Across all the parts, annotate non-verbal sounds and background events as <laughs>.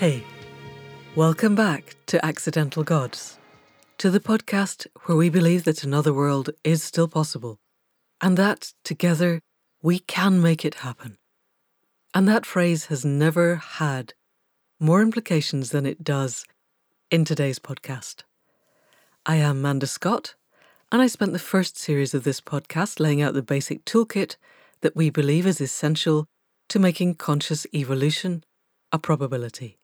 Hey, welcome back to Accidental Gods, to the podcast where we believe that another world is still possible, and that together we can make it happen. And that phrase has never had more implications than it does in today's podcast. I am Manda Scott, and I spent the first series of this podcast laying out the basic toolkit that we believe is essential to making conscious evolution a probability.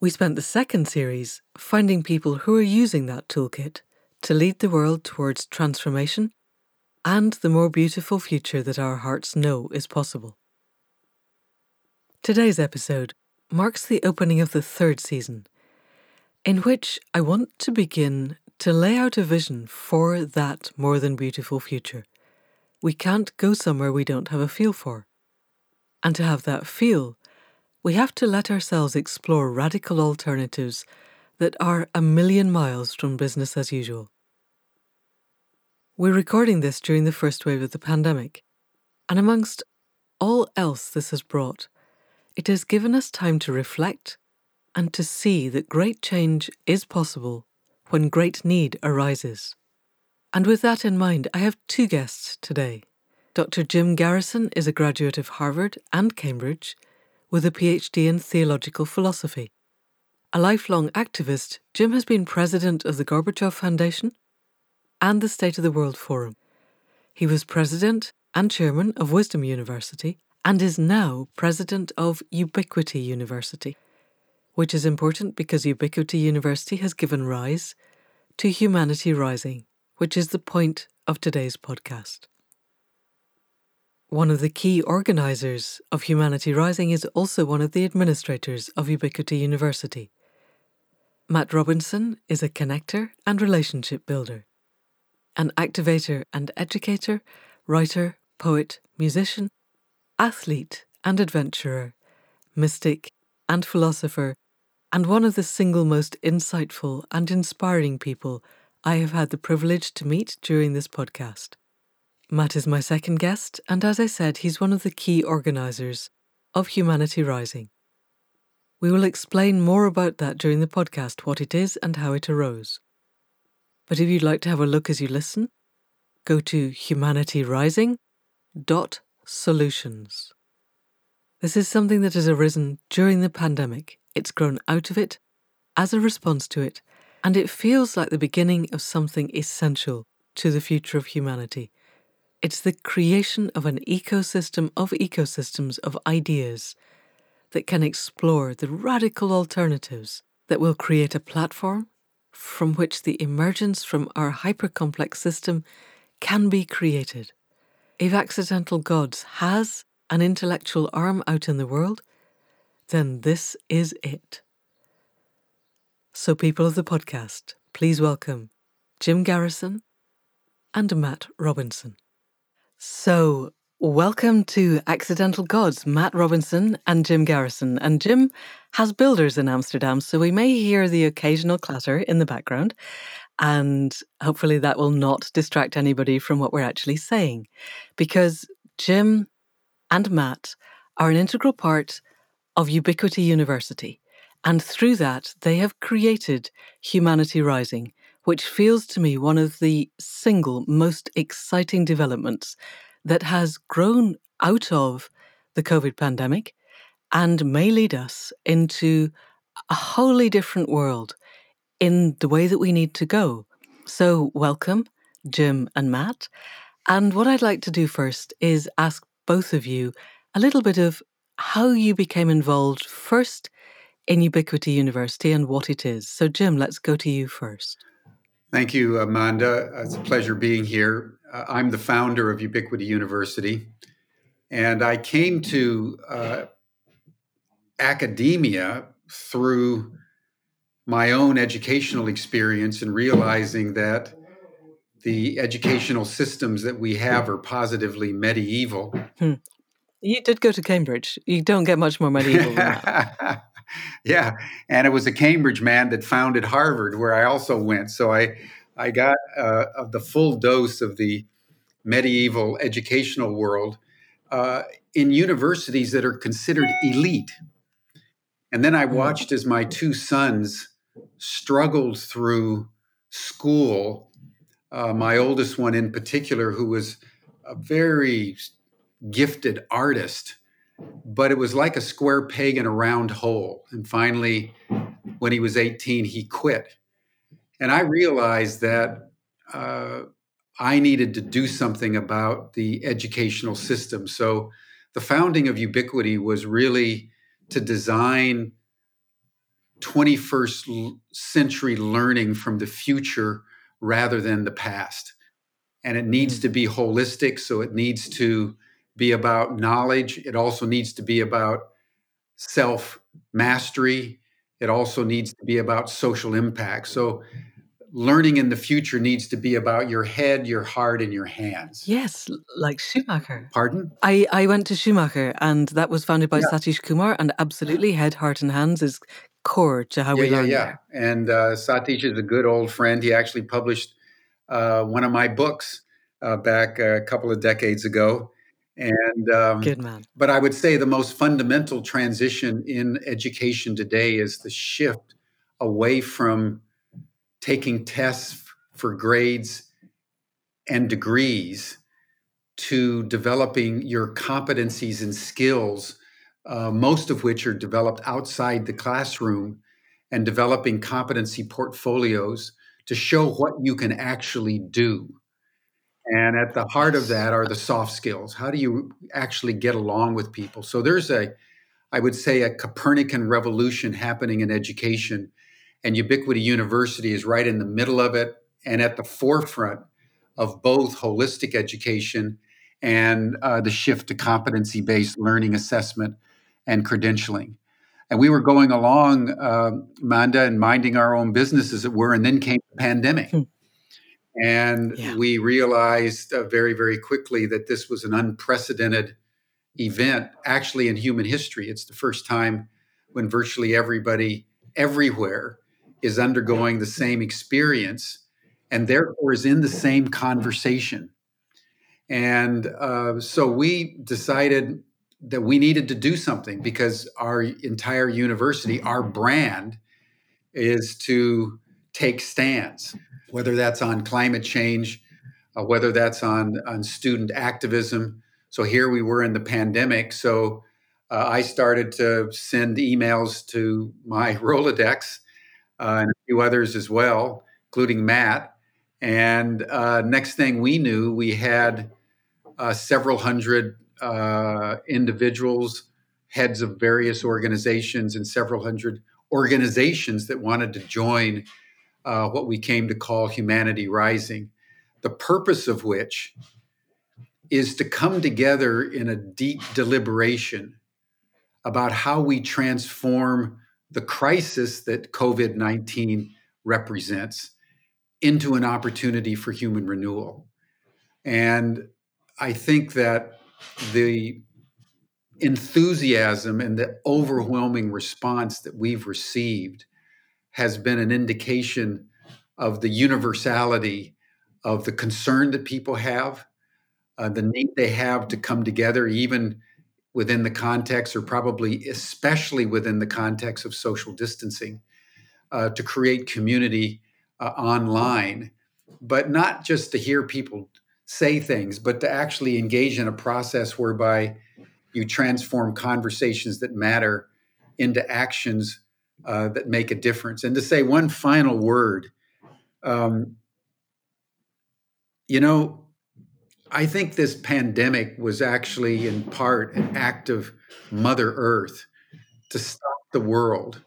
We spent the second series finding people who are using that toolkit to lead the world towards transformation and the more beautiful future that our hearts know is possible. Today's episode marks the opening of the third season, in which I want to begin to lay out a vision for that more than beautiful future. We can't go somewhere we don't have a feel for. And to have that feel, we have to let ourselves explore radical alternatives that are a million miles from business as usual. We're recording this during the first wave of the pandemic, and amongst all else this has brought, it has given us time to reflect and to see that great change is possible when great need arises. And with that in mind, I have two guests today. Dr. Jim Garrison is a graduate of Harvard and Cambridge with a PhD in theological philosophy. A lifelong activist, Jim has been president of the Gorbachev Foundation and the State of the World Forum. He was president and chairman of Wisdom University and is now president of Ubiquity University, which is important because Ubiquity University has given rise to Humanity Rising, which is the point of today's podcast. One of the key organisers of Humanity Rising is also one of the administrators of Ubiquity University. Matt Robinson is a connector and relationship builder an activator and educator, writer, poet, musician, athlete and adventurer, mystic and philosopher, and one of the single most insightful and inspiring people I have had the privilege to meet during this podcast. Matt is my second guest, and as I said, he's one of the key organisers of Humanity Rising. We will explain more about that during the podcast, what it is and how it arose. But if you'd like to have a look as you listen, go to humanityrising.solutions. This is something that has arisen during the pandemic. It's grown out of it, as a response to it, and it feels like the beginning of something essential to the future of humanity. It's the creation of an ecosystem of ecosystems of ideas that can explore the radical alternatives that will create a platform from which the emergence from our hypercomplex system can be created. If Accidental Gods has an intellectual arm out in the world, then this is it. So, people of the podcast, please welcome Jim Garrison and Matt Robinson. So, Welcome to Accidental Gods, Matt Robinson and Jim Garrison. And Jim has builders in Amsterdam, so we may hear the occasional clatter in the background. And hopefully that will not distract anybody from what we're actually saying. Because Jim and Matt are an integral part of Ubiquity University. And through that, they have created Humanity Rising, which feels to me one of the single most exciting developments that has grown out of the COVID pandemic and may lead us into a wholly different world in the way that we need to go. So, welcome, Jim and Matt. And what I'd like to do first is ask both of you a little bit of how you became involved first in Ubiquity University and what it is. So, Jim, let's go to you first. Thank you, Amanda. It's a pleasure being here. Uh, I'm the founder of Ubiquity University, and I came to uh, academia through my own educational experience and realizing that the educational systems that we have are positively medieval. Hmm. You did go to Cambridge. You don't get much more medieval than that. <laughs> <laughs> yeah, and it was a Cambridge man that founded Harvard, where I also went. So I I got uh, the full dose of the medieval educational world. uh, in universities that are considered elite. And then I Mm. watched as my two sons struggled through school. Uh, my oldest one, in particular, who was a very gifted artist, but it was like a square peg in a round hole. And finally, when he was 18, he quit. And I realized that uh, I needed to do something about the educational system. So the founding of Ubiquity was really to design 21st century learning from the future rather than the past. And it needs Mm. to be holistic. So it needs to be about knowledge. It also needs to be about self mastery. It also needs to be about social impact. So learning in the future needs to be about your head, your heart, and your hands. Yes, like Schumacher. Pardon? I, I went to Schumacher and that was founded by Yeah. Satish Kumar and absolutely head, heart and hands is core to how yeah, we yeah, learn yeah. there. And uh, Satish is a good old friend. He actually published uh, one of my books uh, back a couple of decades ago. And um, Good man. but I would say the most fundamental transition in education today is the shift away from taking tests for grades and degrees to developing your competencies and skills, uh, most of which are developed outside the classroom, and developing competency portfolios to show what you can actually do. And at the heart of that are the soft skills. How do you actually get along with people? So there's a, I would say, a Copernican revolution happening in education, and Ubiquity University is right in the middle of it and at the forefront of both holistic education and uh, the shift to competency based learning assessment and credentialing. And we were going along, um, Manda, and minding our own business, as it were, and then came the pandemic. And Yeah. we realized uh, very, very quickly that this was an unprecedented event, actually, in human history. It's the first time when virtually everybody everywhere is undergoing the same experience and therefore is in the same conversation. And uh, so we decided that we needed to do something because our entire university, our brand, is to take stands, whether that's on climate change, uh, whether that's on, on student activism. So here we were in the pandemic. So uh, I started to send emails to my <laughs> Rolodex uh, and a few others as well, including Matt. And uh, next thing we knew, we had uh, several hundred uh, individuals, heads of various organizations, and several hundred organizations that wanted to join uh, what we came to call Humanity Rising. The purpose of which is to come together in a deep deliberation about how we transform the crisis that COVID 19 represents into an opportunity for human renewal. And I think that the enthusiasm and the overwhelming response that we've received has been an indication of the universality of the concern that people have, uh, the need they have to come together, even within the context, or probably especially within the context of social distancing, uh, to create community uh, online, but not just to hear people say things, but to actually engage in a process whereby you transform conversations that matter into actions uh, that make a difference. And to say one final word, um, you know, I think this pandemic was actually in part an act of Mother Earth to stop the world,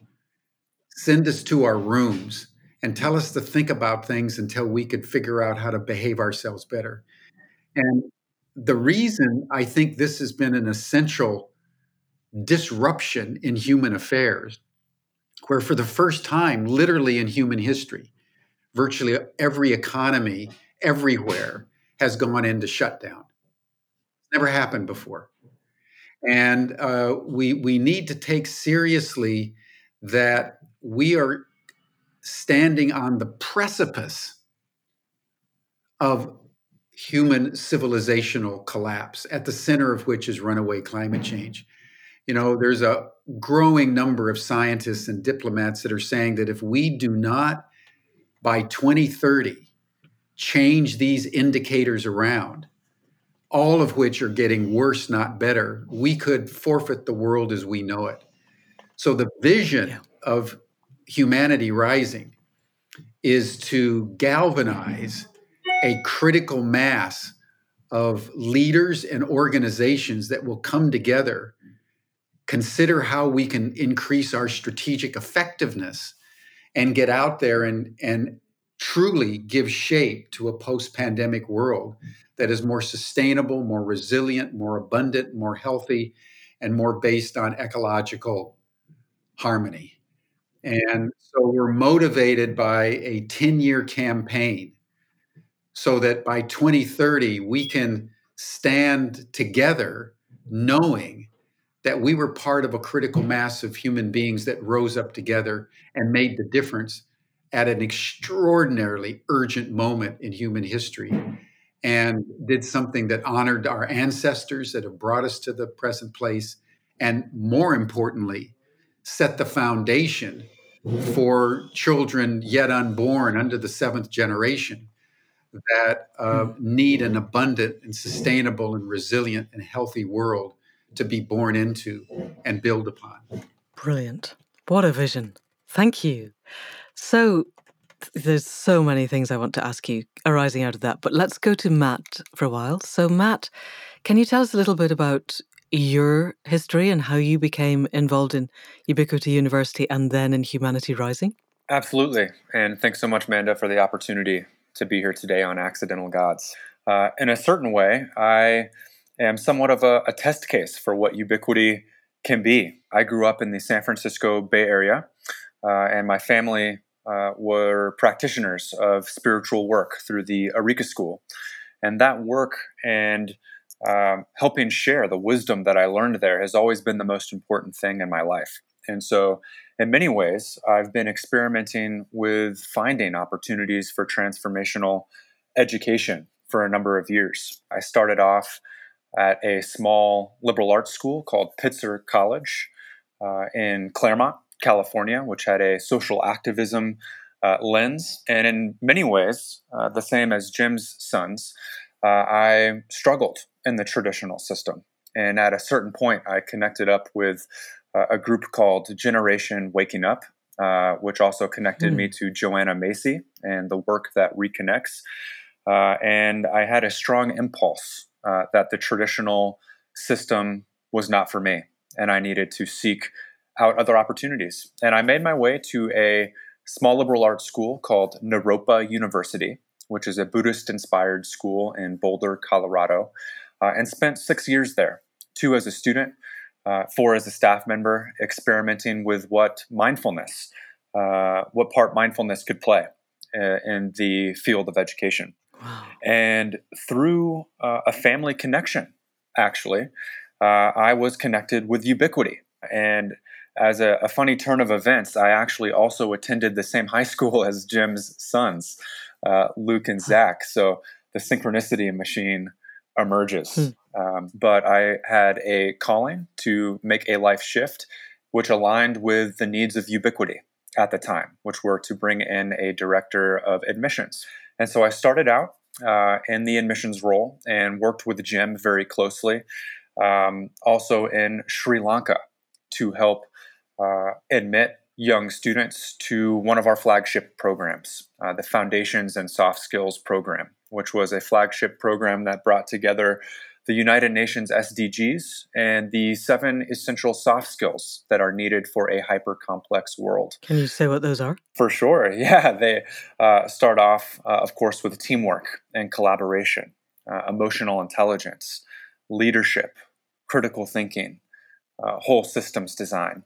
send us to our rooms, and tell us to think about things until we could figure out how to behave ourselves better. And the reason I think this has been an essential disruption in human affairs, where for the first time, literally in human history, virtually every economy everywhere has gone into shutdown. Never happened before. And uh, we, we need to take seriously that we are standing on the precipice of human civilizational collapse, at the center of which is runaway climate change. You know, there's a growing number of scientists and diplomats that are saying that if we do not, by 2030, change these indicators around, all of which are getting worse, not better, we could forfeit the world as we know it. So the vision yeah. of humanity rising is to galvanize a critical mass of leaders and organizations that will come together, consider how we can increase our strategic effectiveness, and get out there and, and truly give shape to a post pandemic world that is more sustainable, more resilient, more abundant, more healthy, and more based on ecological harmony. And so we're motivated by a 10 year campaign so that by 2030 we can stand together knowing that we were part of a critical mass of human beings that rose up together and made the difference at an extraordinarily urgent moment in human history and did something that honored our ancestors that have brought us to the present place and more importantly set the foundation for children yet unborn under the seventh generation that uh, need an abundant and sustainable and resilient and healthy world to be born into and build upon. Brilliant. What a vision. Thank you. So, there's so many things I want to ask you arising out of that, but let's go to Matt for a while. So, Matt, can you tell us a little bit about your history and how you became involved in Ubiquity University and then in Humanity Rising? Absolutely. And thanks so much, Manda, for the opportunity to be here today on Accidental Gods. Uh, in a certain way, I am somewhat of a, a, test case for what ubiquity can be. I grew up in the San Francisco Bay Area, uh, and my family uh, were practitioners of spiritual work through the Arica School. And that work and um, helping share the wisdom that I learned there has always been the most important thing in my life. And so, in many ways, I've been experimenting with finding opportunities for transformational education for a number of years. I started off at a small liberal arts school called Pitzer College uh, in Claremont, California, which had a social activism uh, lens. And in many ways, uh, the same as Jim's sons, uh, I struggled in the traditional system. And at a certain point, I connected up with uh, a group called Generation Waking Up, uh, which also connected me hmm. to Joanna Macy and the work that reconnects. Uh, and I had a strong impulse uh, that the traditional system was not for me, and I needed to seek out other opportunities. And I made my way to a small liberal arts school called Naropa University, which is a Buddhist inspired school in Boulder, Colorado, uh, and spent six years there two as a student, uh, four as a staff member, experimenting with what mindfulness, uh, what part mindfulness could play uh, in the field of education. Wow. And through uh, a family connection, actually, uh, I was connected with Ubiquity. And as a, a, funny turn of events, I actually also attended the same high <laughs> school as Jim's sons, uh, Luke and Zach. So the synchronicity machine emerges. Hmm. Um, but I had a calling to make a life shift, which aligned with the needs of Ubiquity at the time, which were to bring in a director of admissions. And so I started out uh, in the admissions role and worked with Jim very closely, um, also in Sri Lanka to help uh, admit young students to one of our flagship programs, uh, the Foundations and Soft Skills program, which was a flagship program that brought together the United Nations SDGs and the seven essential soft skills that are needed for a hyper complex world. Can you say what those are? For sure. <laughs> Yeah. They uh, start off, uh, of course, with teamwork and collaboration, uh, emotional intelligence, leadership, critical thinking, uh, whole systems design,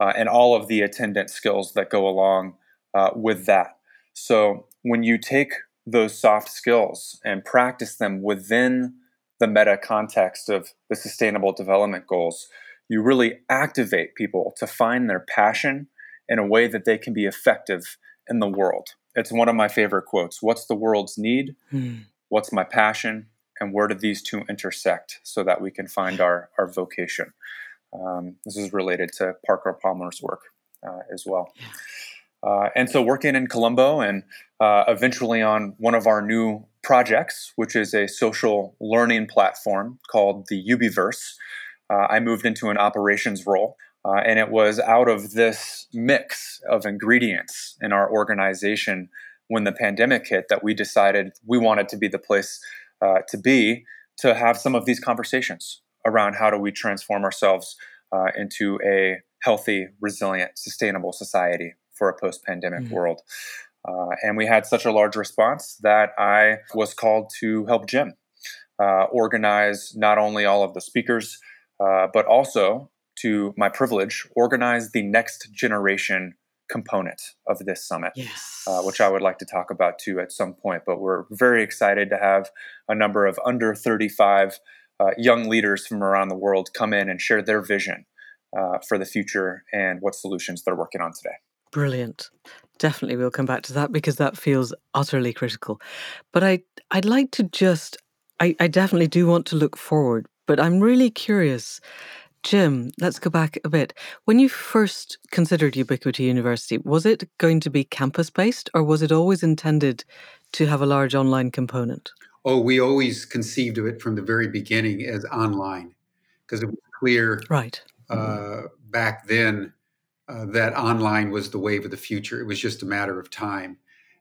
uh, and all of the attendant skills that go along uh, with that. So when you take those soft skills and practice them within the meta context of the sustainable development goals, you really activate people to find their passion in a way that they can be effective in the world. It's one of my favorite quotes. What's the world's need? Hmm. what's my passion, and where do these two intersect so that we can find our, our vocation. Um, this is related to Parker Palmer's work uh, as well. Uh, and so, working in Colombo and uh, eventually on one of our new projects, which is a social learning platform called the Ubiverse, uh, I moved into an operations role. Uh, and it was out of this mix of ingredients in our organization when the pandemic hit that we decided we wanted to be the place uh, to be to have some of these conversations around how do we transform ourselves uh, into a healthy, resilient, sustainable society for a post pandemic mm-hmm. world. Uh, and we had such a large response that I was called to help Jim uh, organize not only all of the speakers, uh, but also to my privilege, organize the next generation component of this summit, yes. uh, which I would like to talk about too at some point. But we're very excited to have a number of under 35 uh, young leaders from around the world come in and share their vision uh, for the future and what solutions they're working on today. Brilliant. Definitely, we'll come back to that because that feels utterly critical. But I, I'd like to just, I, I definitely do want to look forward, but I'm really curious Jim, let's go back a bit. When you first considered Ubiquity University, was it going to be campus based or was it always intended to have a large online component? Oh, we always conceived of it from the very beginning as online because it was clear right. Uh, back then uh, that online was the wave of the future. It was just a matter of time.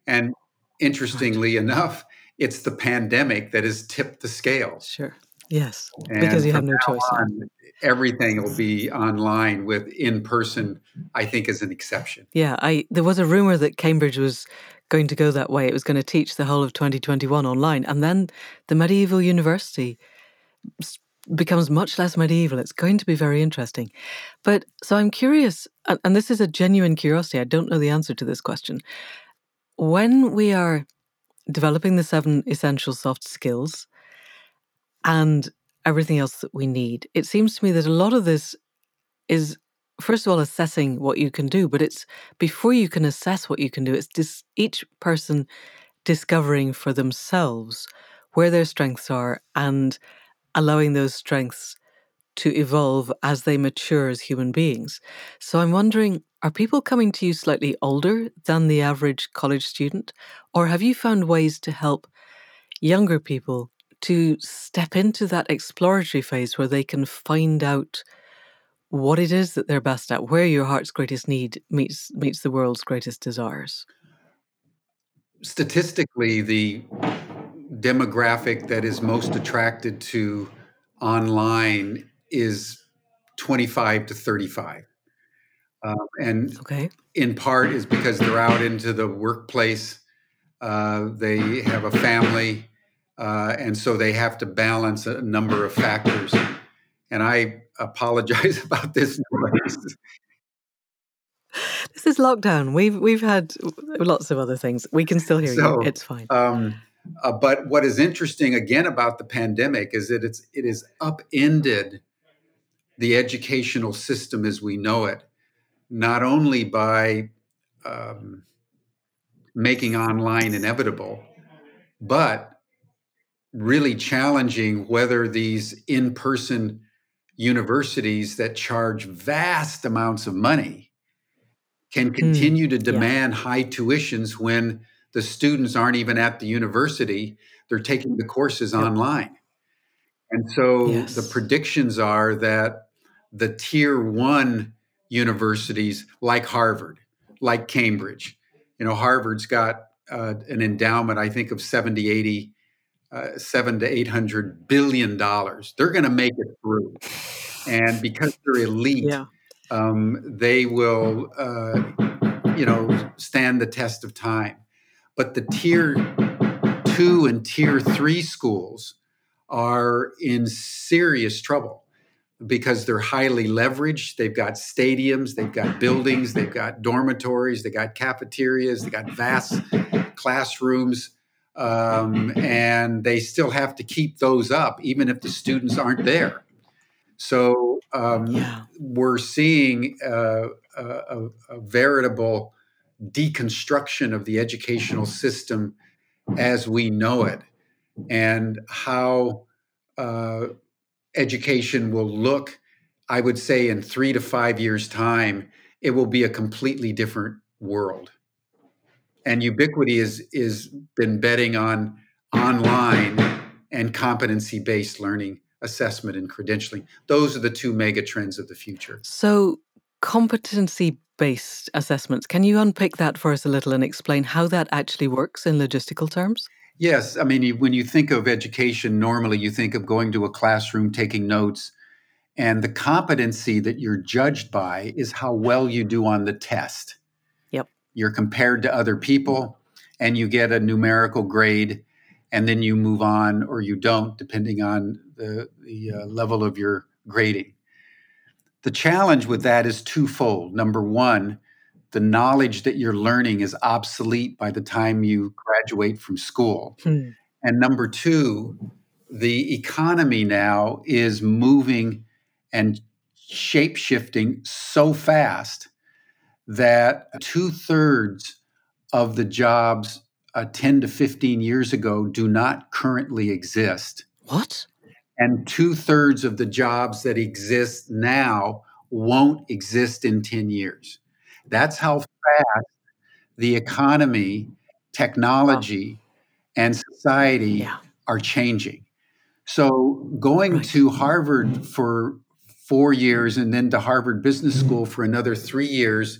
And interestingly right. enough, it's the pandemic that has tipped the scales. Sure. Yes, and because you have no choice. On, everything will be online with in person. I think is an exception. Yeah, I there was a rumor that Cambridge was going to go that way. It was going to teach the whole of 2021 online, and then the medieval university becomes much less medieval. It's going to be very interesting. But so I'm curious, and, and this is a genuine curiosity. I don't know the answer to this question. When we are developing the seven essential soft skills and everything else that we need. It seems to me that a lot of this is, first of all, assessing what you can do, but it's before you can assess what you can do, it's dis- each person discovering for themselves where their strengths are and allowing those strengths to evolve as they mature as human beings. So I'm wondering are people coming to you slightly older than the average college student? Or have you found ways to help younger people to step into that exploratory phase where they can find out what it is that they're best at, where your heart's greatest need meets meets the world's greatest desires. Statistically, the demographic that is most attracted to online is 25 to 35. Um, and okay. in part is because they're out into the workplace, uh, they have a family, uh, and so they have to balance a number of factors. And I apologize <laughs> about this noise. This is lockdown. We've we've had lots of other things. We can still hear so, you. It's fine. Um, uh, but what is interesting again about the pandemic is that it's it has upended the educational system as we know it, not only by um, making online inevitable, but really challenging whether these in person universities that charge vast amounts of money can hmm, continue mm, to demand yeah. high tuitions when the students aren't even at the university, they're taking the courses yep. online. And so yes. the predictions are that the tier one universities like Harvard, like Cambridge, you know, Harvard's got uh, an endowment, I think, of 70, 80 uh, seven to eight hundred billion dollars. They're going to make it through, and because they're elite, yeah. um, they will, uh, you know, stand the test of time. But the tier two and tier three schools are in serious trouble because they're highly leveraged. They've got stadiums, they've got buildings, they've got dormitories, they've got cafeterias, they've got vast classrooms um, and they still have to keep those up even if the students aren't there. So um, yeah. we're seeing uh, a, a, veritable deconstruction of the educational system as we know it. and how uh, education will look, I would say in three to five years' time, it will be a completely different world. And Ubiquity is is been betting on online and competency based learning assessment and credentialing. Those are the two mega trends of the future. So, competency based assessments, can you unpick that for us a little and explain how that actually works in logistical terms? Yes. I mean, when you think of education, normally you think of going to a classroom, taking notes, and the competency that you're judged by is how well you do on the test. Yep. You're compared to other people and you get a numerical grade and then you move on or you don't, depending on the, the uh, level of your grading. The challenge with that is twofold. Number one, the knowledge that you're learning is obsolete by the time you graduate from school. Hmm. And number two, the economy now is moving and shape shifting so fast that two thirds of the jobs uh, 10 to 15 years ago do not currently exist. What? And two thirds of the jobs that exist now won't exist in 10 years. That's how fast the economy, technology, and society yeah. are changing. So, going right. to Harvard for four years and then to Harvard Business School for another three years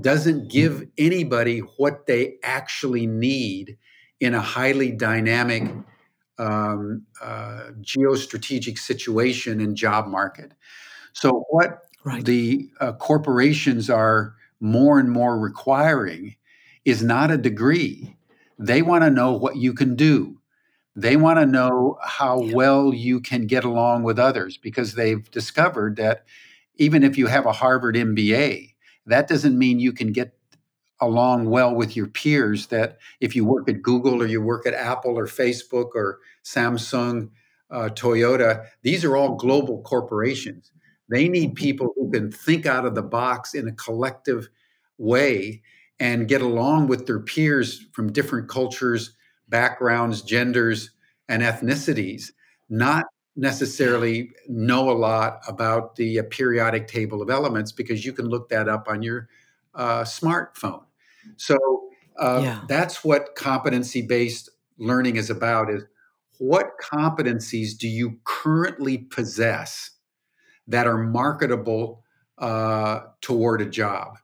doesn't give anybody what they actually need in a highly dynamic um, uh, geostrategic situation and job market. So, what right. the uh, corporations are more and more requiring is not a degree. They want to know what you can do. They want to know how yeah. well you can get along with others because they've discovered that even if you have a Harvard MBA, that doesn't mean you can get along well with your peers that if you work at Google or you work at Apple or Facebook or Samsung, uh, Toyota, these are all global corporations. They need people who can think out of the box in a collective way and get along with their peers from different cultures, backgrounds, genders, and ethnicities, not necessarily know a lot about the uh, periodic table of elements because you can look that up on your uh, smartphone. So uh, yeah. that's what competency based learning is about is what competencies do you currently possess that are marketable uh, toward a job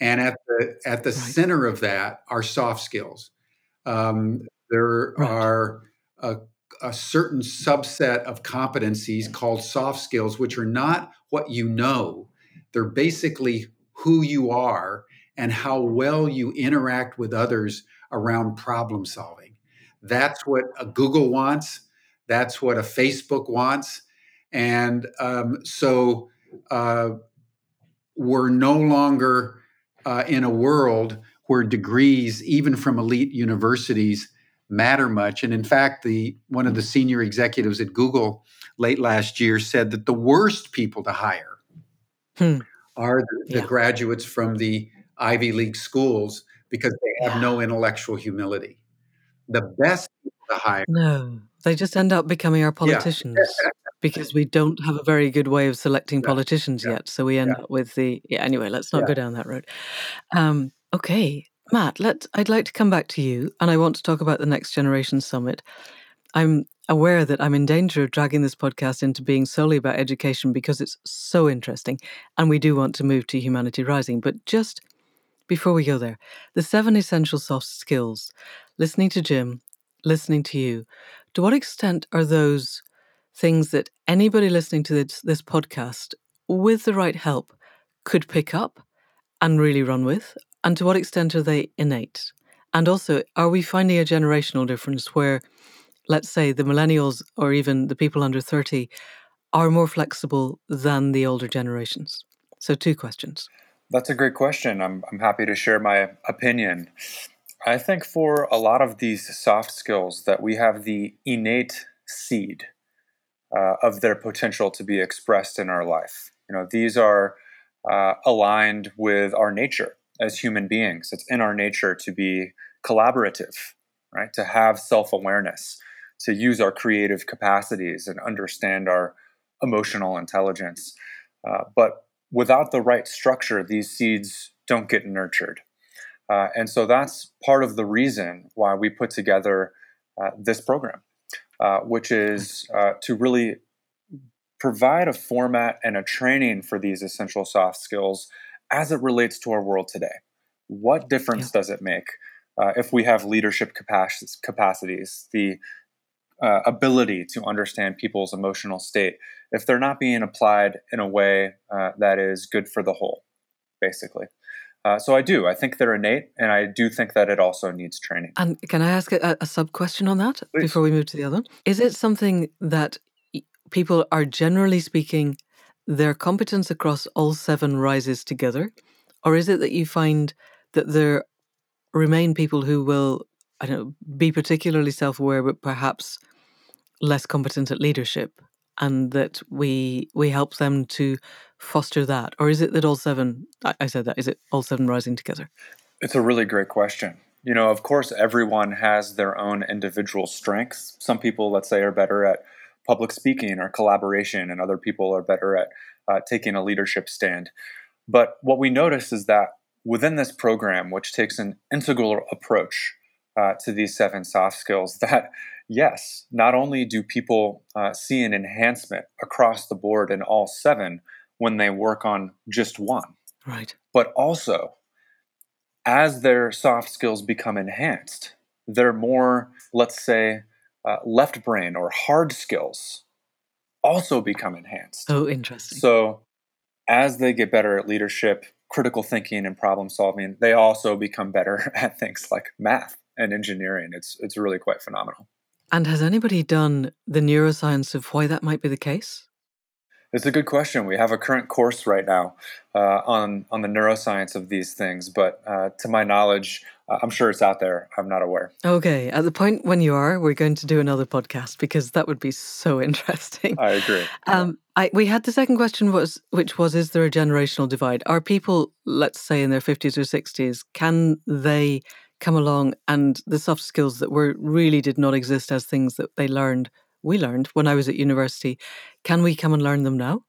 and at the at the right. center of that are soft skills um, there right. are a a certain subset of competencies called soft skills, which are not what you know. They're basically who you are and how well you interact with others around problem solving. That's what a Google wants. That's what a Facebook wants. And um, so uh, we're no longer uh, in a world where degrees, even from elite universities, matter much. And in fact, the one of the senior executives at Google late last year said that the worst people to hire hmm. are the, the yeah. graduates from the Ivy League schools because they have yeah. no intellectual humility. The best to hire. No, they just end up becoming our politicians. Yeah. <laughs> because we don't have a very good way of selecting politicians yet, so we end up with the yeah. Anyway, let's not go down that road. Um, okay, Matt, let I'd like to come back to you, and I want to talk about the Next Generation Summit. I'm aware that I'm in danger of dragging this podcast into being solely about education because it's so interesting, and we do want to move to Humanity Rising. But just before we go there, the seven essential soft skills, listening to Jim, listening to you, to what extent are those things that anybody listening to this, this podcast, with the right help, could pick up and really run with? And to what extent are they innate? And also, are we finding a generational difference where, let's say, the millennials or even the people under 30 are more flexible than the older generations? So, two questions. That's a great question. I'm, I'm happy to share my opinion. I think for a lot of these soft skills that we have the innate seed uh, of their potential to be expressed in our life. You know, these are uh, aligned with our nature as human beings. It's in our nature to be collaborative, right? To have self awareness, to use our creative capacities and understand our emotional intelligence. Uh, but without the right structure, these seeds don't get nurtured. Uh, and so that's part of the reason why we put together uh, this program, uh, which is uh, to really provide a format and a training for these essential soft skills as it relates to our world today. What difference yeah. does it make uh, if we have leadership capacities, the uh, ability to understand people's emotional state, if they're not being applied in a way uh, that is good for the whole, basically? Uh, so I do. I think they're innate, and I do think that it also needs training. And can I ask a, a sub question on that Please. before we move to the other? Is it something that people are generally speaking, their competence across all seven rises together? Or is it that you find that there remain people who will, I don't know, be particularly self aware, but perhaps less competent at leadership? And that we we help them to foster that, or is it that all seven? I said that. Is it all seven rising together? It's a really great question. You know, of course, everyone has their own individual strengths. Some people, let's say, are better at public speaking or collaboration, and other people are better at uh, taking a leadership stand. But what we notice is that within this program, which takes an integral approach uh, to these seven soft skills, <laughs> that yes, not only do people uh, see an enhancement across the board in all seven when they work on just one, right? But also, as their soft skills become enhanced, they're more, let's say, uh, left brain or hard skills also become enhanced. Oh, interesting. So, as they get better at leadership, critical thinking, and problem solving, they also become better <laughs> at things like math and engineering. It's it's really quite phenomenal. And has anybody done the neuroscience of why that might be the case? It's a good question. We have a current course right now uh, on on the neuroscience of these things, but uh, to my knowledge, uh, I'm sure it's out there. I'm not aware. Okay, at the point when you are, we're going to do another podcast because that would be so <laughs> interesting. I agree. Um, I, we had the second question was which was is there a generational divide? Are people, let's say, in their 50s or 60s, can they come along and the soft skills that were really did not exist as things that they learned we learned when I was at university. Can we come and learn them now?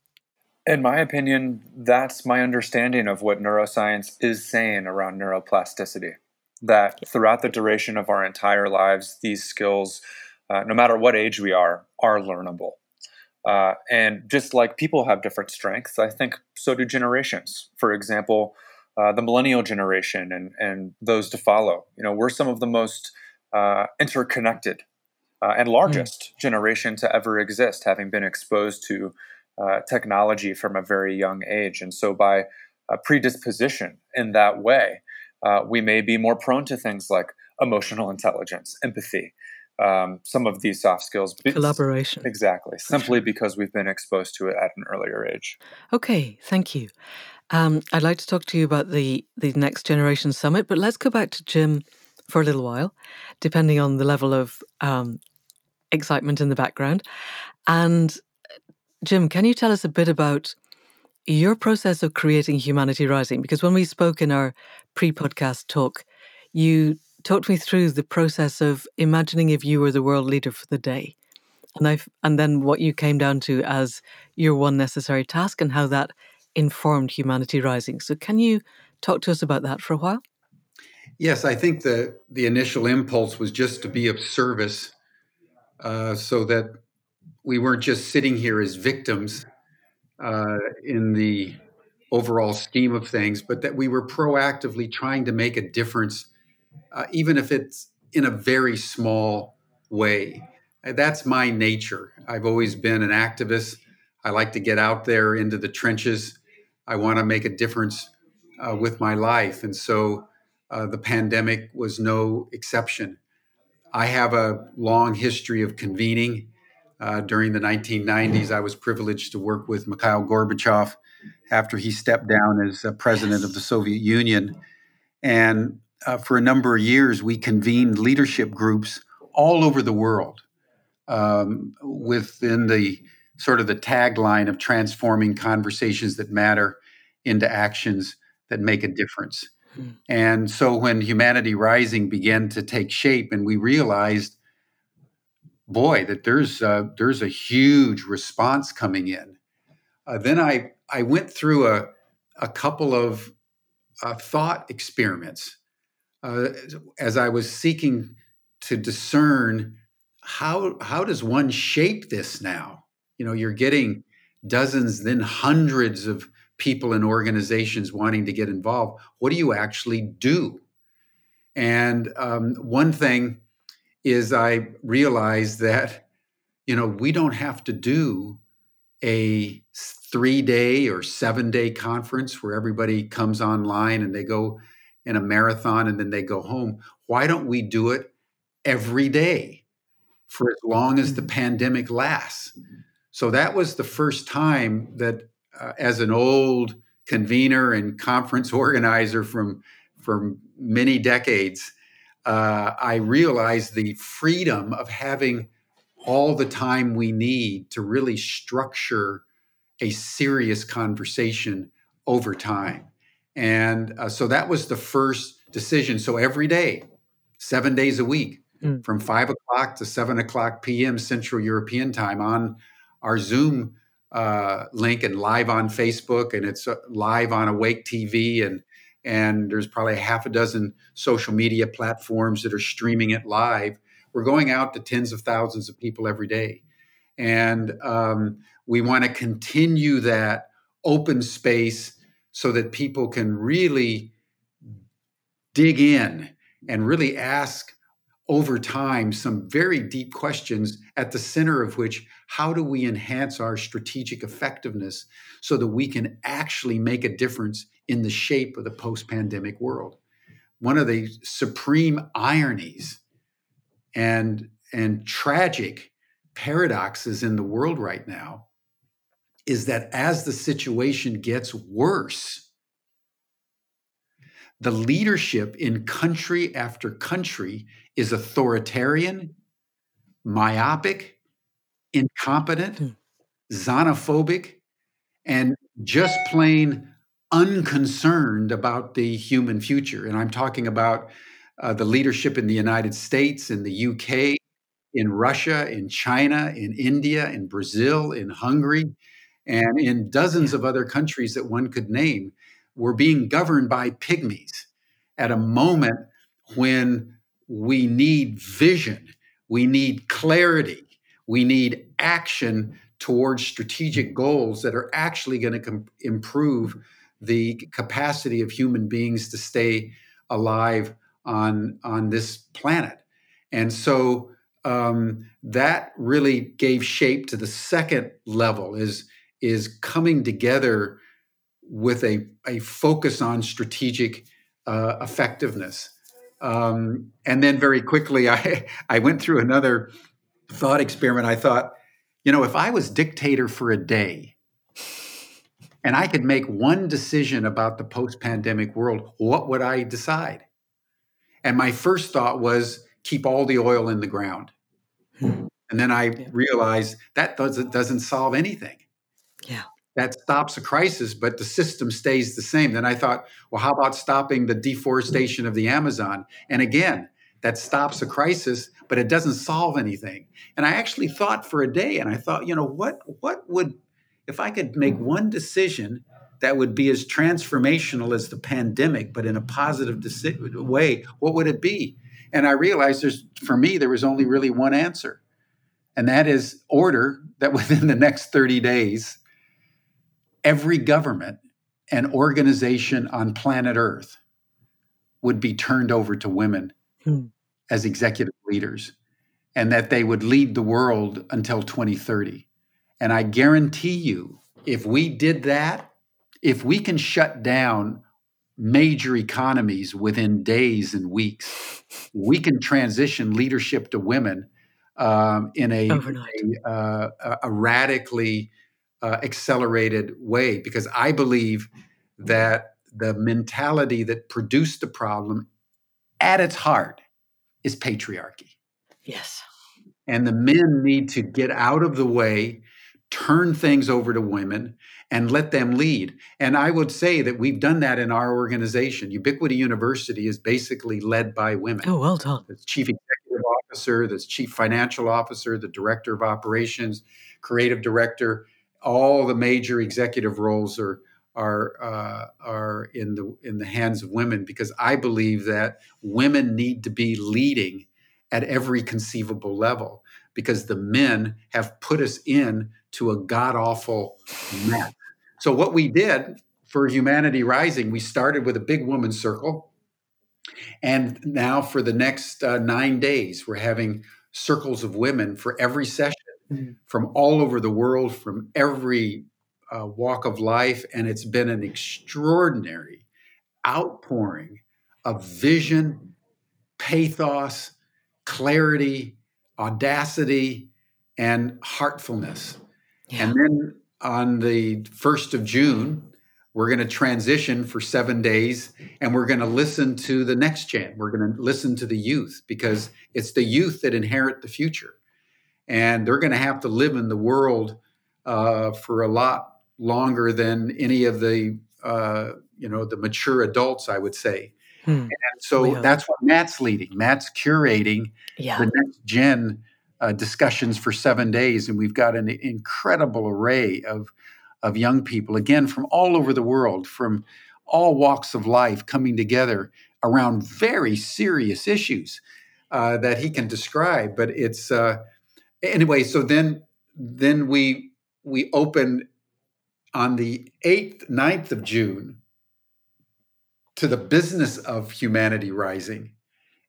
In my opinion, that's my understanding of what neuroscience is saying around neuroplasticity. That throughout the duration of our entire lives, these skills, uh, no matter what age we are, are learnable. Uh, and just like people have different strengths, I think so do generations. For example, uh, the millennial generation and, and those to follow. You know, we're some of the most uh, interconnected uh, and hmm. largest mm. generation to ever exist, having been exposed to uh, technology from a very young age. And so, by predisposition in that way, uh, we may be more prone to things like emotional intelligence, empathy, um, some of these soft skills. Collaboration. Exactly. Simply because we've been exposed to it at an earlier age. Okay, thank you. Um, I'd like to talk to you about the, the Next Generation Summit, but let's go back to Jim for a little while, depending on the level of um, excitement in the background. And Jim, can you tell us a bit about your process of creating Humanity Rising? Because when we spoke in our pre podcast talk, you talked me through the process of imagining if you were the world leader for the day. And I and then what you came down to as your one necessary task and how that informed Humanity Rising. So can you talk to us about that for a while? Yes, I think the the initial impulse was just to be of service uh, so that we weren't just sitting here as victims uh, in the overall scheme of things, but that we were proactively trying to make a difference, uh, even if it's in a very small way. That's my nature. I've always been an activist. I like to get out there into the trenches. I want to make a difference uh, with my life. And so uh, the pandemic was no exception. I have a long history of convening. Uh, during the 1990s, I was privileged to work with Mikhail Gorbachev after he stepped down as uh, president of the Soviet Union. And uh, for a number of years, we convened leadership groups all over the world um, within the sort of the tagline of transforming conversations that matter into actions that make a difference. Hmm. And so when Humanity Rising began to take shape and we realized boy, that there's uh, there's a huge response coming in. Uh, then I I went through a a couple of uh, thought experiments uh, as I was seeking to discern how how does one shape this now. You know, you're getting dozens, then hundreds of people and organizations wanting to get involved. What do you actually do? And um, one thing is I realized that, you know, we don't have to do a three day or seven day conference where everybody comes online and they go in a marathon and then they go home. Why don't we do it every day for as long as the mm-hmm. pandemic lasts? So that was the first time that, uh, as an old convener and conference <laughs> organizer from from many decades, uh, I realized the freedom of having all the time we need to really structure a serious conversation over time. And uh, so that was the first decision. So every day, seven days a week, mm. from five o'clock to seven o'clock p.m. Central European time on our Zoom uh, link and live on Facebook, and it's uh, live on Awake TV and and there's probably a half a dozen social media platforms that are streaming it live. We're going out to tens of thousands of people every day. And um, we want to continue that open space so that people can really dig in and really ask over time some very deep questions at the center of which how do we enhance our strategic effectiveness so that we can actually make a difference in the shape of the post pandemic world. One of the supreme ironies and, and tragic paradoxes in the world right now is that as the situation gets worse, the leadership in country after country is authoritarian, myopic, incompetent, hmm. xenophobic, and just plain unconcerned about the human future. And I'm talking about uh, the leadership in the United States, in the UK, in Russia, in China, in India, in Brazil, in Hungary, and in dozens of other countries that one could name. We're being governed by pygmies at a moment when we need vision, we need clarity, we need action towards strategic goals that are actually going to com- improve the capacity of human beings to stay alive on on this planet. And so um, that really gave shape to the second level is is coming together with a, a focus on strategic uh, effectiveness um, and then very quickly <laughs> I, I went through another thought experiment i thought you know if i was dictator for a day and I could make one decision about the post pandemic world, what would I decide? And my first thought was keep all the oil in the ground. Hmm. And then I yeah. realized that doesn't, doesn't solve anything. Yeah. That stops a crisis, but the system stays the same. Then I thought, well, how about stopping the deforestation of the Amazon? And again, that stops a crisis, but it doesn't solve anything. And I actually thought for a day, and I thought, you know, what what would if I could make one decision that would be as transformational as the pandemic, but in a positive deci- way, what would it be? And I realized there's, for me, there was only really one answer. And that is order that <laughs> within the next 30 days, every government and organization on planet Earth would be turned over to women hmm. as executive leaders and that they would lead the world until 2030. And I guarantee you, if we did that, if we can shut down major economies within days and weeks, we can transition leadership to women um, in a, a, uh, a, radically uh, accelerated way. Because I believe that the mentality that produced the problem at its heart is patriarchy. Yes. And the men need to get out of the way turn things over to women and let them lead. And I would say that we've done that in our organization. Ubiquity University is basically led by women. Oh, well done. The chief executive officer, the chief financial officer, the director of operations, creative director. All the major executive roles are are uh, are in the in the hands of women because I believe that women need to be leading at every conceivable level because the men have put us in to a god awful mess. So what we did for Humanity Rising, we started with a big woman circle, and now for the next uh, nine days, we're having circles of women for every session mm-hmm. from all over the world, from every uh, walk of life, and it's been an extraordinary outpouring of vision, pathos, clarity, audacity, and heartfulness. Yeah. And then on the 1st of June, we're going to transition for seven days and we're going to listen to the next gen. We're going to listen to the youth because it's the youth that inherit the future. And they're going to have to live in the world uh, for a lot longer than any of the uh, you know the mature adults, I would say. Hmm. And so yeah. that's what Matt's leading. Matt's curating yeah. the next gen uh, discussions for seven days, and we've got an incredible array of of young people, again from all over the world, from all walks of life, coming together around very serious issues uh, that he can describe. But it's uh, anyway. So then then we we open on the 8th, 9th of June to the business of humanity rising.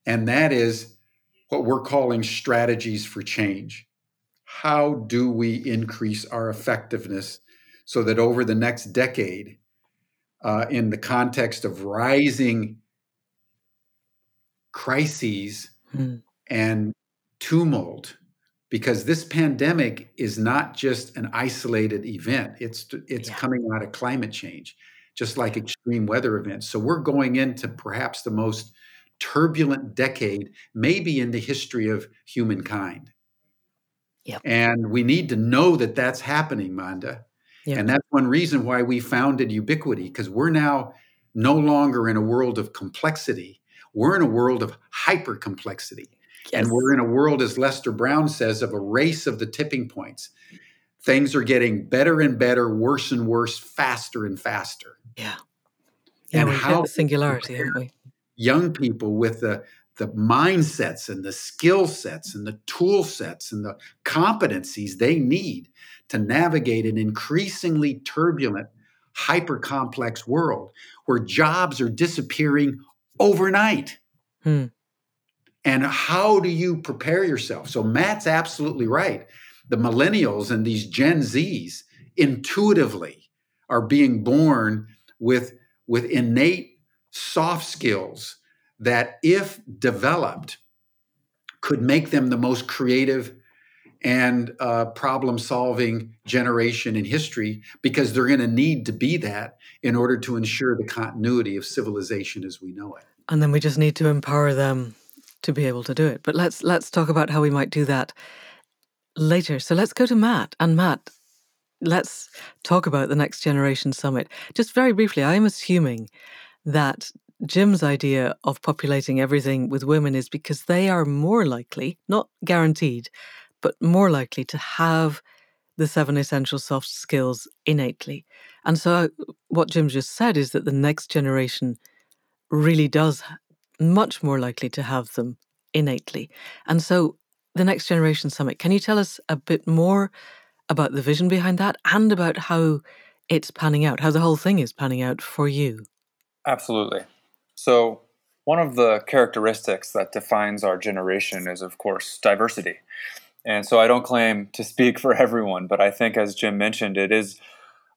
And that is what we're calling strategies for change. How do we increase our effectiveness so that over the next decade, uh, in the context of rising crises mm. and tumult, because this pandemic is not just an isolated event. It's it's yeah. coming out of climate change just like extreme weather events. So we're going into perhaps the most turbulent decade maybe in the history of humankind. Yep. and we need to know that that's happening Manda. Yep. and that's one reason why we founded ubiquity because we're now no longer in a world of complexity. We're in a world of hyper complexity Yes. And we're in a world, as Lester Brown says, of a race of the tipping points. Things are getting better and better, worse and worse, faster and faster. Yeah. Yeah, and we how the singularity, haven't we? Young people with the the mindsets and the skill sets and the tool sets and the competencies they need to navigate an increasingly turbulent, hyper complex world where jobs are disappearing overnight. Hmm. And how do you prepare yourself? So Matt's absolutely right. The millennials and these Gen Zs intuitively are being born with, with innate soft skills that, if developed, could make them the most creative and uh, problem solving generation in history because they're going to need to be that in order to ensure the continuity of civilization as we know it. And then we just need to empower them to be able to do it. But let's let's talk about how we might do that later. So let's go to Matt. And Matt, let's talk about the Next Generation Summit. Just very briefly, I am assuming that Jim's idea of populating everything with women is because they are more likely, not guaranteed, but more likely to have the seven essential soft skills innately. And so, uh, what Jim just said is that the next generation really does much more likely to have them innately. And so, the Next Generation Summit, can you tell us a bit more about the vision behind that and about how it's panning out, how the whole thing is panning out for you? Absolutely. So, one of the characteristics that defines our generation is, of course, diversity. And so I don't claim to speak for everyone, but I think, as Jim mentioned, it is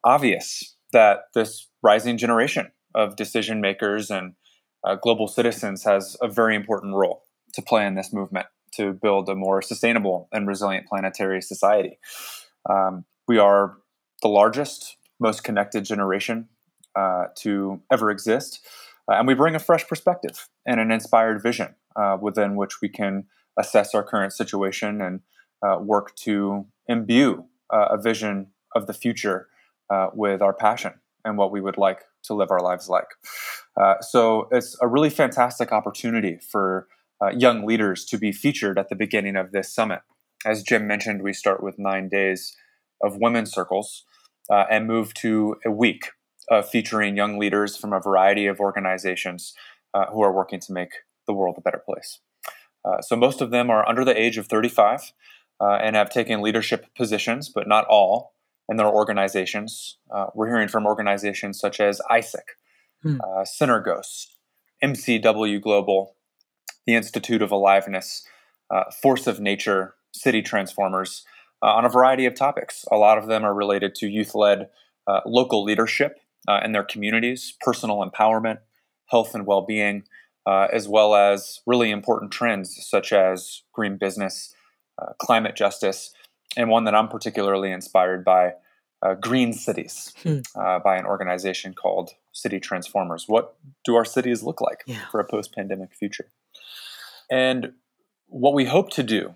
obvious that this rising generation of decision makers and uh, global citizens has a very important role to play in this movement to build a more sustainable and resilient planetary society. Um, we are the largest, most connected generation uh, to ever exist, uh, and we bring a fresh perspective and an inspired vision uh, within which we can assess our current situation and uh, work to imbue uh, a vision of the future with our passion and what we would like to live our lives like. Uh, so it's a really fantastic opportunity for uh, young leaders to be featured at the beginning of this summit. As Jim mentioned, we start with nine days of women's circles uh, and move to a week of featuring young leaders from a variety of organizations uh, who are working to make the world a better place. Uh, so most of them are under the age of 35 uh, and have taken leadership positions, but not all in their organizations. Uh, we're hearing from organizations such as ISIC, hmm. uh, Synergos, MCW Global, the Institute of Aliveness, uh, Force of Nature, City Transformers, uh, on a variety of topics. A lot of them are related to youth led uh, local leadership uh, in their communities, personal empowerment, health and well being, uh, as well as really important trends such as green business, climate justice, and one that I'm particularly inspired by. green cities hmm. by an organization called City Transformers. What do our cities look like yeah. for a post pandemic future? And what we hope to do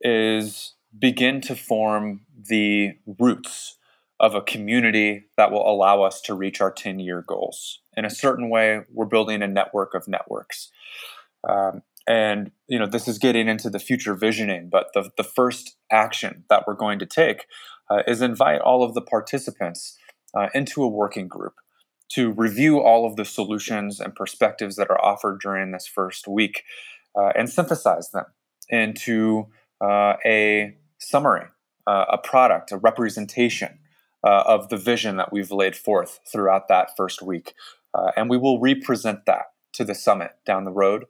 is begin to form the roots of a community that will allow us to reach our 10 year goals. In a certain way, we're building a network of networks. Um, and you know this is getting into the future visioning but the, the first action that we're going to take uh, is invite all of the participants uh, into a working group to review all of the solutions and perspectives that are offered during this first week uh, and synthesize them into uh, a summary, uh, a product, a representation uh, of the vision that we've laid forth throughout that first week. And we will represent that to the summit down the road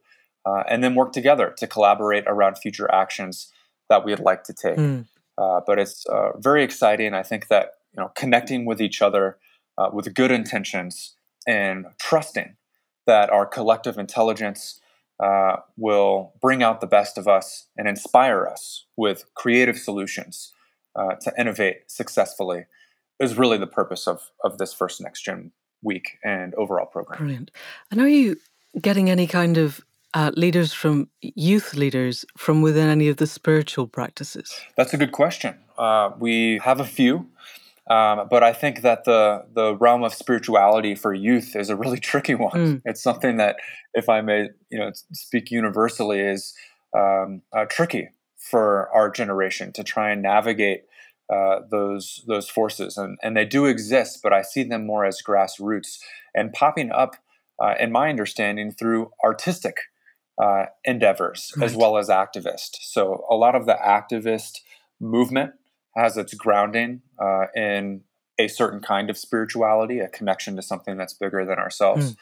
uh, and then work together to collaborate around future actions that we'd like to take. Mm. but it's very exciting. I think that you know connecting with each other with good intentions and trusting that our collective intelligence uh, will bring out the best of us and inspire us with creative solutions uh, to innovate successfully is really the purpose of, of this first Next Gen week and overall program. Brilliant. And are you getting any kind of uh, leaders from youth leaders from within any of the spiritual practices? That's a good question. Uh, we have a few. Um, but I think that the the realm of spirituality for youth is a really <laughs> tricky one. Mm. It's something that, if I may, you know, speak universally, is um, uh, tricky for our generation to try and navigate uh, those those forces, and and they do exist, but I see them more as grassroots and popping up, uh, in my understanding, through artistic uh, endeavors right. as well as activist. So a lot of the activist movement has its grounding uh, in a certain kind of spirituality, a connection to something that's bigger than ourselves, mm.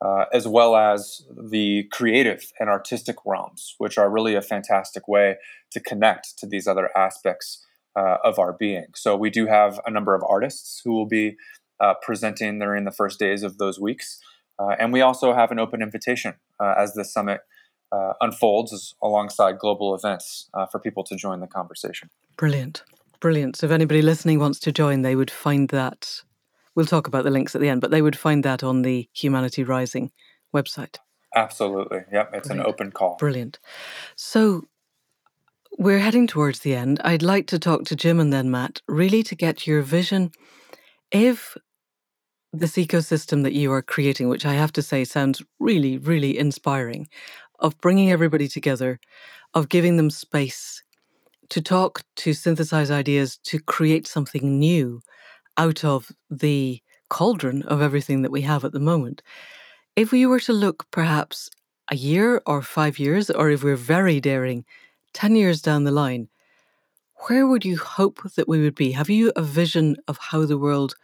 uh, as well as the creative and artistic realms, which are really a fantastic way to connect to these other aspects uh, of our being. So we do have a number of artists who will be uh, presenting during the first days of those weeks. Uh, and we also have an open invitation uh, as the summit Uh, unfolds alongside global events uh, for people to join the conversation. Brilliant. Brilliant. So if anybody listening wants to join, they would find that. We'll talk about the links at the end, but they would find that on the Humanity Rising website. Absolutely. Yep. It's Brilliant. an open call. Brilliant. So we're heading towards the end. I'd like to talk to Jim and then Matt, really to get your vision. If this ecosystem that you are creating, which I have to say sounds really, really inspiring, of bringing everybody together, of giving them space to talk, to synthesize ideas, to create something new out of the cauldron of everything that we have at the moment. If we were to look perhaps a year or five years, or if we're very daring, 10 years down the line, where would you hope that we would be? Have you a vision of how the world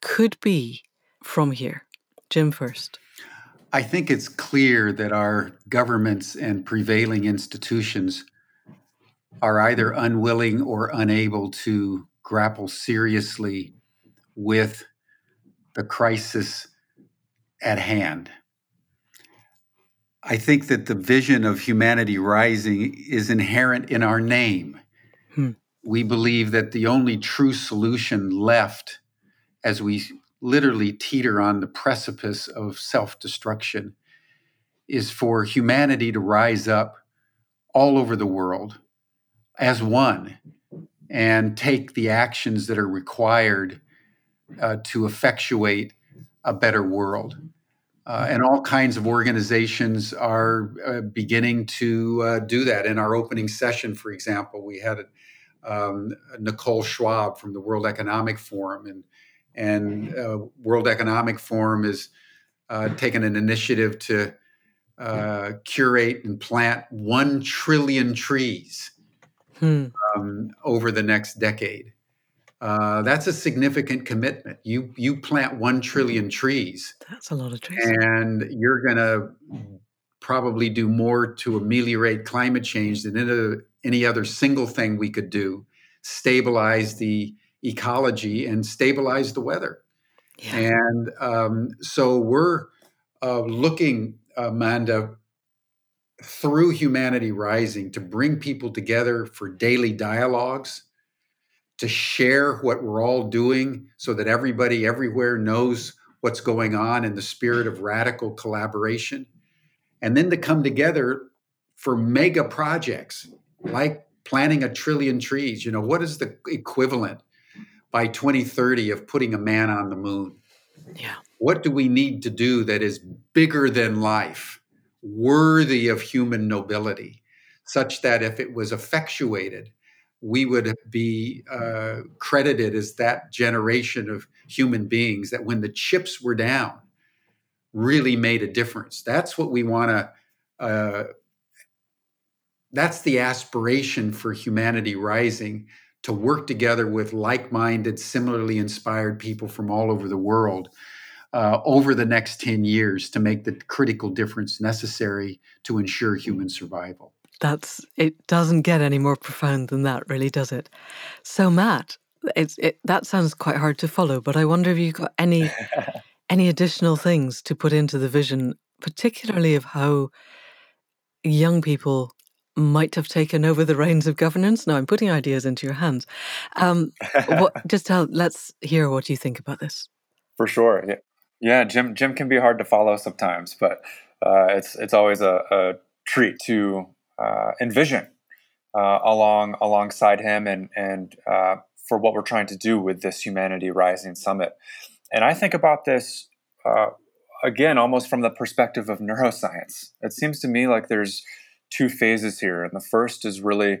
could be from here? Jim first. I think it's clear that our governments and prevailing institutions are either unwilling or unable to grapple seriously with the crisis at hand. I think that the vision of humanity rising is inherent in our name. Hmm. We believe that the only true solution left as we literally teeter on the precipice of self destruction is for humanity to rise up all over the world as one and take the actions that are required uh, to effectuate a better world. Uh, and all kinds of organizations are uh, beginning to uh, do that. In our opening session, for example, we had um, Nicole Schwab from the World Economic Forum, and and uh, World Economic Forum is uh, taken an initiative to uh, curate and plant one trillion trees hmm. um, over the next decade. Uh, that's a significant commitment. You you plant one trillion trees. That's a lot of trees, and you're going to probably do more to ameliorate climate change than any, any other single thing we could do. Stabilize the ecology and stabilize the weather. Yeah. And um, so we're uh, looking, Amanda, through Humanity Rising to bring people together for daily dialogues, to share what we're all doing so that everybody everywhere knows what's going on in the spirit of radical collaboration, and then to come together for mega projects like planting a trillion trees. You know, what is the equivalent by 2030 of putting a man on the moon. Yeah. What do we need to do that is bigger than life, worthy of human nobility, such that if it was effectuated, we would be uh, credited as that generation of human beings that when the chips were down, really made a difference. That's what we want to. Uh, that's the aspiration for humanity rising to work together with like minded, similarly inspired people from all over the world uh, over the next 10 years to make the critical difference necessary to ensure human survival. That's it doesn't get any more profound than that, really, does it? So, Matt, it's it, that sounds quite hard to follow, but I wonder if you've got any <laughs> any additional things to put into the vision, particularly of how young people might have taken over the reins of governance. Now I'm putting ideas into your hands. Um, what, <laughs> just tell, let's hear what you think about this. For sure. Yeah. Yeah. Jim, Jim can be hard to follow sometimes, but uh, it's, it's always a, a treat to uh, envision uh, along, alongside him and, and uh, for what we're trying to do with this Humanity Rising Summit. And I think about this uh, again, almost from the perspective of neuroscience. It seems to me like there's, two phases here. And the first is really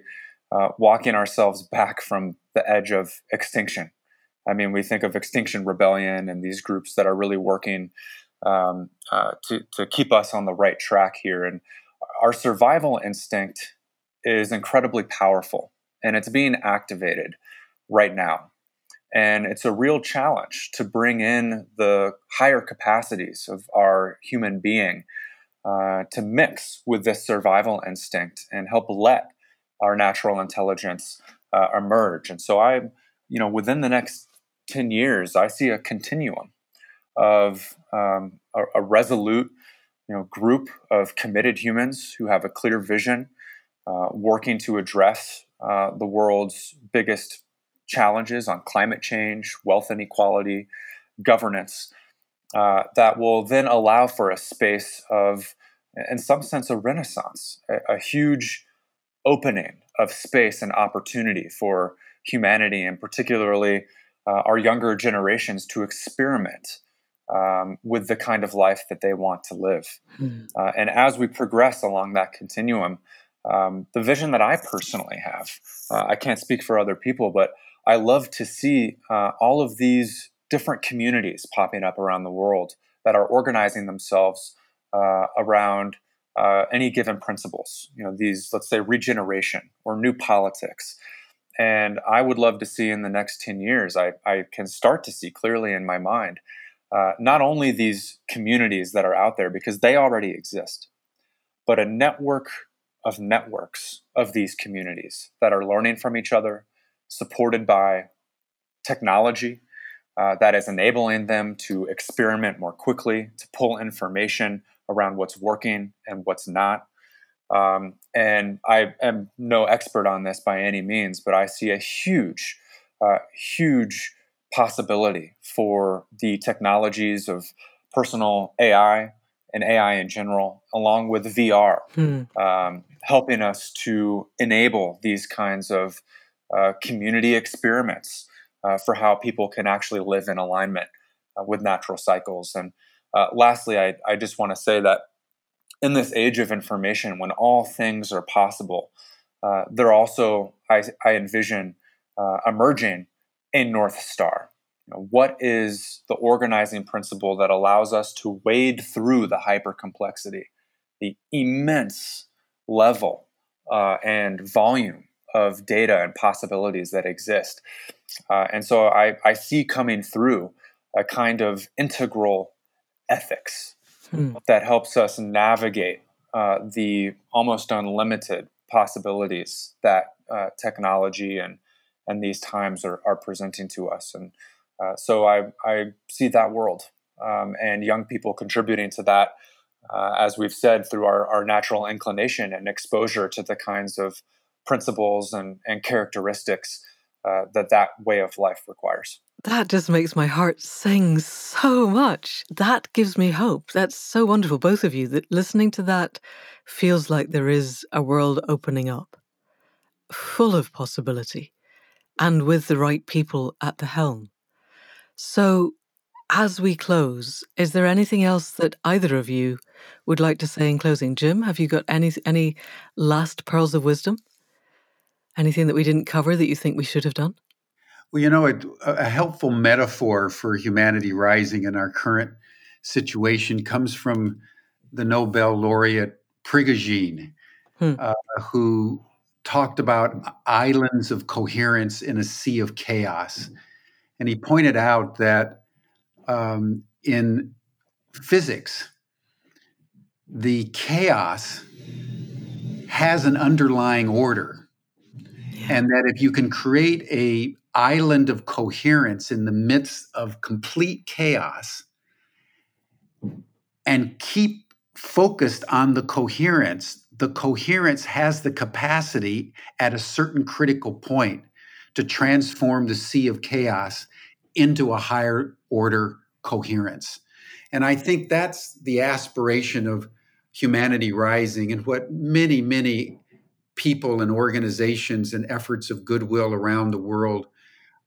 uh, walking ourselves back from the edge of extinction. I mean, we think of Extinction Rebellion and these groups that are really working um, uh, to, to keep us on the right track here. And our survival instinct is incredibly powerful and it's being activated right now. And it's a real challenge to bring in the higher capacities of our human being uh, to mix with this survival instinct and help let our natural intelligence uh, emerge. And so I, you know, within the next 10 years, I see a continuum of um, a, a, resolute, you know, group of committed humans who have a clear vision, uh, working to address uh, the world's biggest challenges on climate change, wealth inequality, governance. Uh, that will then allow for a space of in some sense, a renaissance, a, a huge opening of space and opportunity for humanity, and particularly uh, our younger generations to experiment um, with the kind of life that they want to live. Hmm. Uh, and as we progress along that continuum, um, the vision that I personally have, uh, I can't speak for other people, but I love to see uh, all of these different communities popping up around the world that are organizing themselves uh, around uh, any given principles. You know, these let's say regeneration or new politics. And I would love to see in the next 10 years, I, I can start to see clearly in my mind uh, not only these communities that are out there because they already exist, but a network of networks of these communities that are learning from each other, supported by technology uh, that is enabling them to experiment more quickly, to pull information around what's working and what's not. Um, and I am no expert on this by any means, but I see a huge, uh, huge possibility for the technologies of personal AI and AI in general, along with VR, hmm. um, helping us to enable these kinds of uh, community experiments uh, for how people can actually live in alignment uh, with natural cycles. And Uh, lastly, I, I just want to say that in this age of information, when all things are possible, uh, there also, I, I envision uh, emerging a North Star. You know, what is the organizing principle that allows us to wade through the hyper complexity, the immense level uh, and volume of data and possibilities that exist? Uh, and so I, I see coming through a kind of integral ethics hmm. that helps us navigate uh, the almost unlimited possibilities that uh, technology and and these times are, are presenting to us. And uh, so I, I see that world um, and young people contributing to that, uh, as we've said, through our, our natural inclination and exposure to the kinds of principles and, and characteristics uh, that that way of life requires. That just makes my heart sing so much. That gives me hope. That's so wonderful, both of you. That listening to that feels like there is a world opening up, full of possibility, and with the right people at the helm. So, as we close, is there anything else that either of you would like to say in closing? Jim, have you got any any last pearls of wisdom? Anything that we didn't cover that you think we should have done? Well, you know, a, a helpful metaphor for humanity rising in our current situation comes from the Nobel laureate Prigogine, hmm. uh, who talked about islands of coherence in a sea of chaos. And he pointed out that um, in physics, the chaos has an underlying order Mm-hmm. and that if you can create a island of coherence in the midst of complete chaos and keep focused on the coherence the coherence has the capacity at a certain critical point to transform the sea of chaos into a higher order coherence. And i think that's the aspiration of humanity rising and what many many people and organizations and efforts of goodwill around the world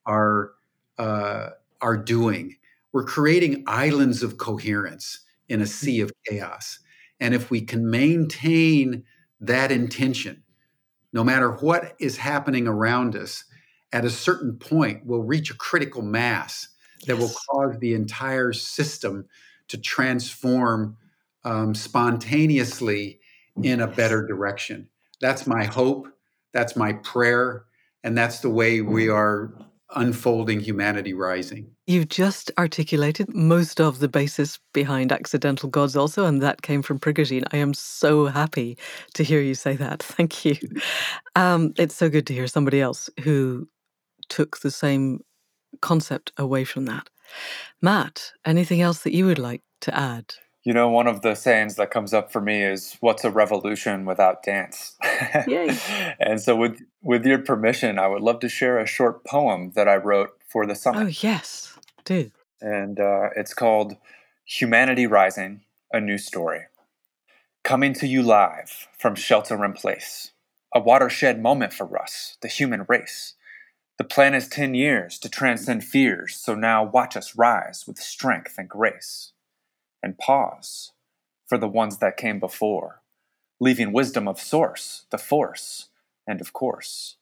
are uh, are doing. We're creating islands of coherence in a sea of chaos, and if we can maintain that intention, no matter what is happening around us, at a certain point, we'll reach a critical mass that yes. will cause the entire system to transform um, spontaneously in a better direction that's my hope. That's my prayer. And that's the way we mm-hmm. are unfolding humanity rising. You've just articulated most of the basis behind accidental gods, also, and that came from Prigogine. I am so happy to hear you say that. <laughs> Thank you. Um, it's so good to hear somebody else who took the same concept away from that. Matt, anything else that you would like to add? You know, one of the sayings that comes up for me is, "What's a revolution without dance?" Yay! <laughs> and so, with with your permission, I would love to share a short poem that I wrote for the summit. Oh yes, do. And uh, it's called "Humanity Rising: A New Story." Coming to you live from Shelter in Place, a watershed moment for us, the human race. The plan is ten years to transcend fears, so now watch us rise with strength and grace and pause for the ones that came before, leaving wisdom of source, the force, and of course,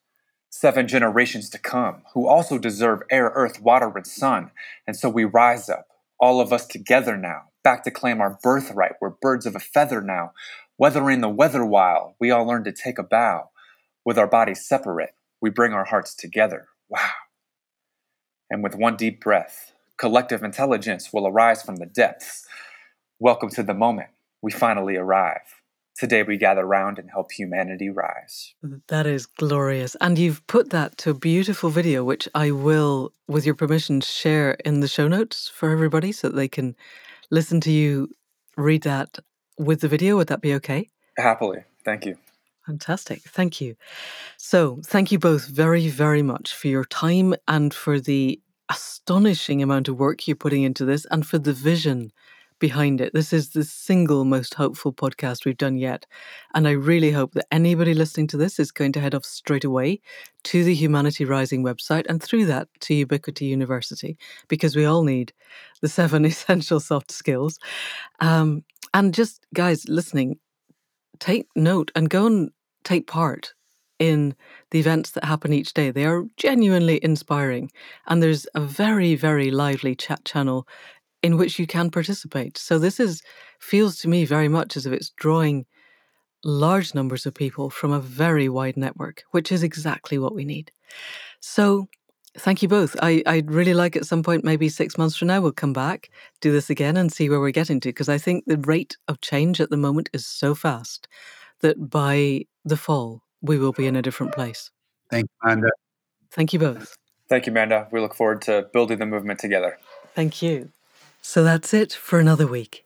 seven generations to come who also deserve air, earth, water, and sun. And so we rise up, all of us together now, back to claim our birthright. We're birds of a feather now, weathering the weather while we all learn to take a bow. With our bodies separate, we bring our hearts together. Wow. And with one deep breath, collective intelligence will arise from the depths Welcome to the moment. We finally arrive. Today we gather round and help humanity rise. That is glorious. And you've put that to a beautiful video, which I will, with your permission, share in the show notes for everybody so that they can listen to you read that with the video. Would that be okay? Happily. Thank you. Fantastic. Thank you. So, thank you both very, very much for your time and for the astonishing amount of work you're putting into this and for the vision behind it. This is the single most hopeful podcast we've done yet. And I really hope that anybody listening to this is going to head off straight away to the Humanity Rising website and through that to Ubiquity University, because we all need the seven <laughs> essential soft skills. Um, and just, guys, listening, take note and go and take part in the events that happen each day. They are genuinely inspiring. And there's a very, very lively chat channel in which you can participate. So this is feels to me very much as if it's drawing large numbers of people from a very wide network, which is exactly what we need. So thank you both. I, I'd really like at some point, maybe six months from now, we'll come back, do this again and see where we're getting to. Because I think the rate of change at the moment is so fast that by the fall, we will be in a different place. Thank you, Amanda. Thank you both. Thank you, Amanda. We look forward to building the movement together. Thank you. So that's it for another week.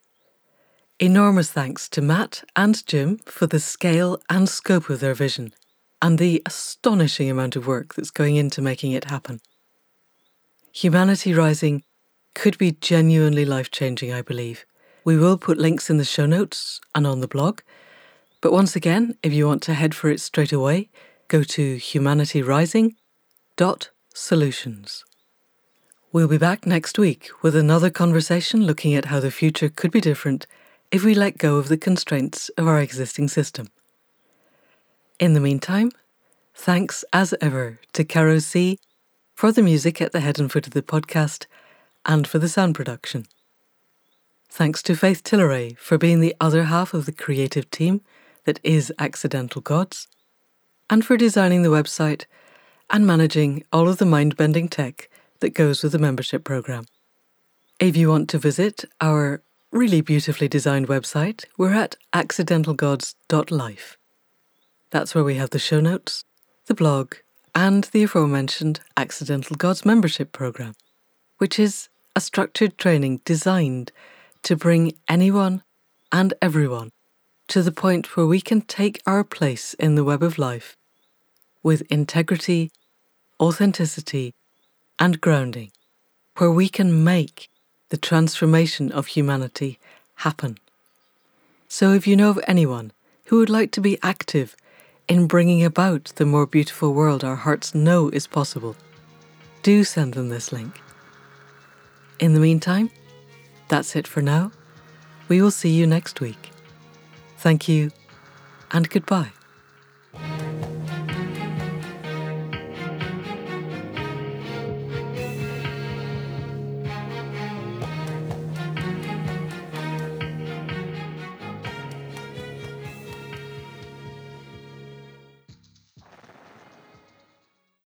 Enormous thanks to Matt and Jim for the scale and scope of their vision and the astonishing amount of work that's going into making it happen. Humanity Rising could be genuinely life changing, I believe. We will put links in the show notes and on the blog. But once again, if you want to head for it straight away, go to humanityrising.solutions. We'll be back next week with another conversation looking at how the future could be different if we let go of the constraints of our existing system. In the meantime, thanks as ever to Caro C for the music at the head and foot of the podcast and for the sound production. Thanks to Faith Tilleray for being the other half of the creative team that is Accidental Gods, and for designing the website and managing all of the mind bending tech that goes with the membership program. If you want to visit our really beautifully designed website, we're at accidentalgods.life. That's where we have the show notes, the blog, and the aforementioned Accidental Gods membership program, which is a structured training designed to bring anyone and everyone to the point where we can take our place in the web of life with integrity, authenticity, and grounding, where we can make the transformation of humanity happen. So, if you know of anyone who would like to be active in bringing about the more beautiful world our hearts know is possible, do send them this link. In the meantime, that's it for now. We will see you next week. Thank you and goodbye.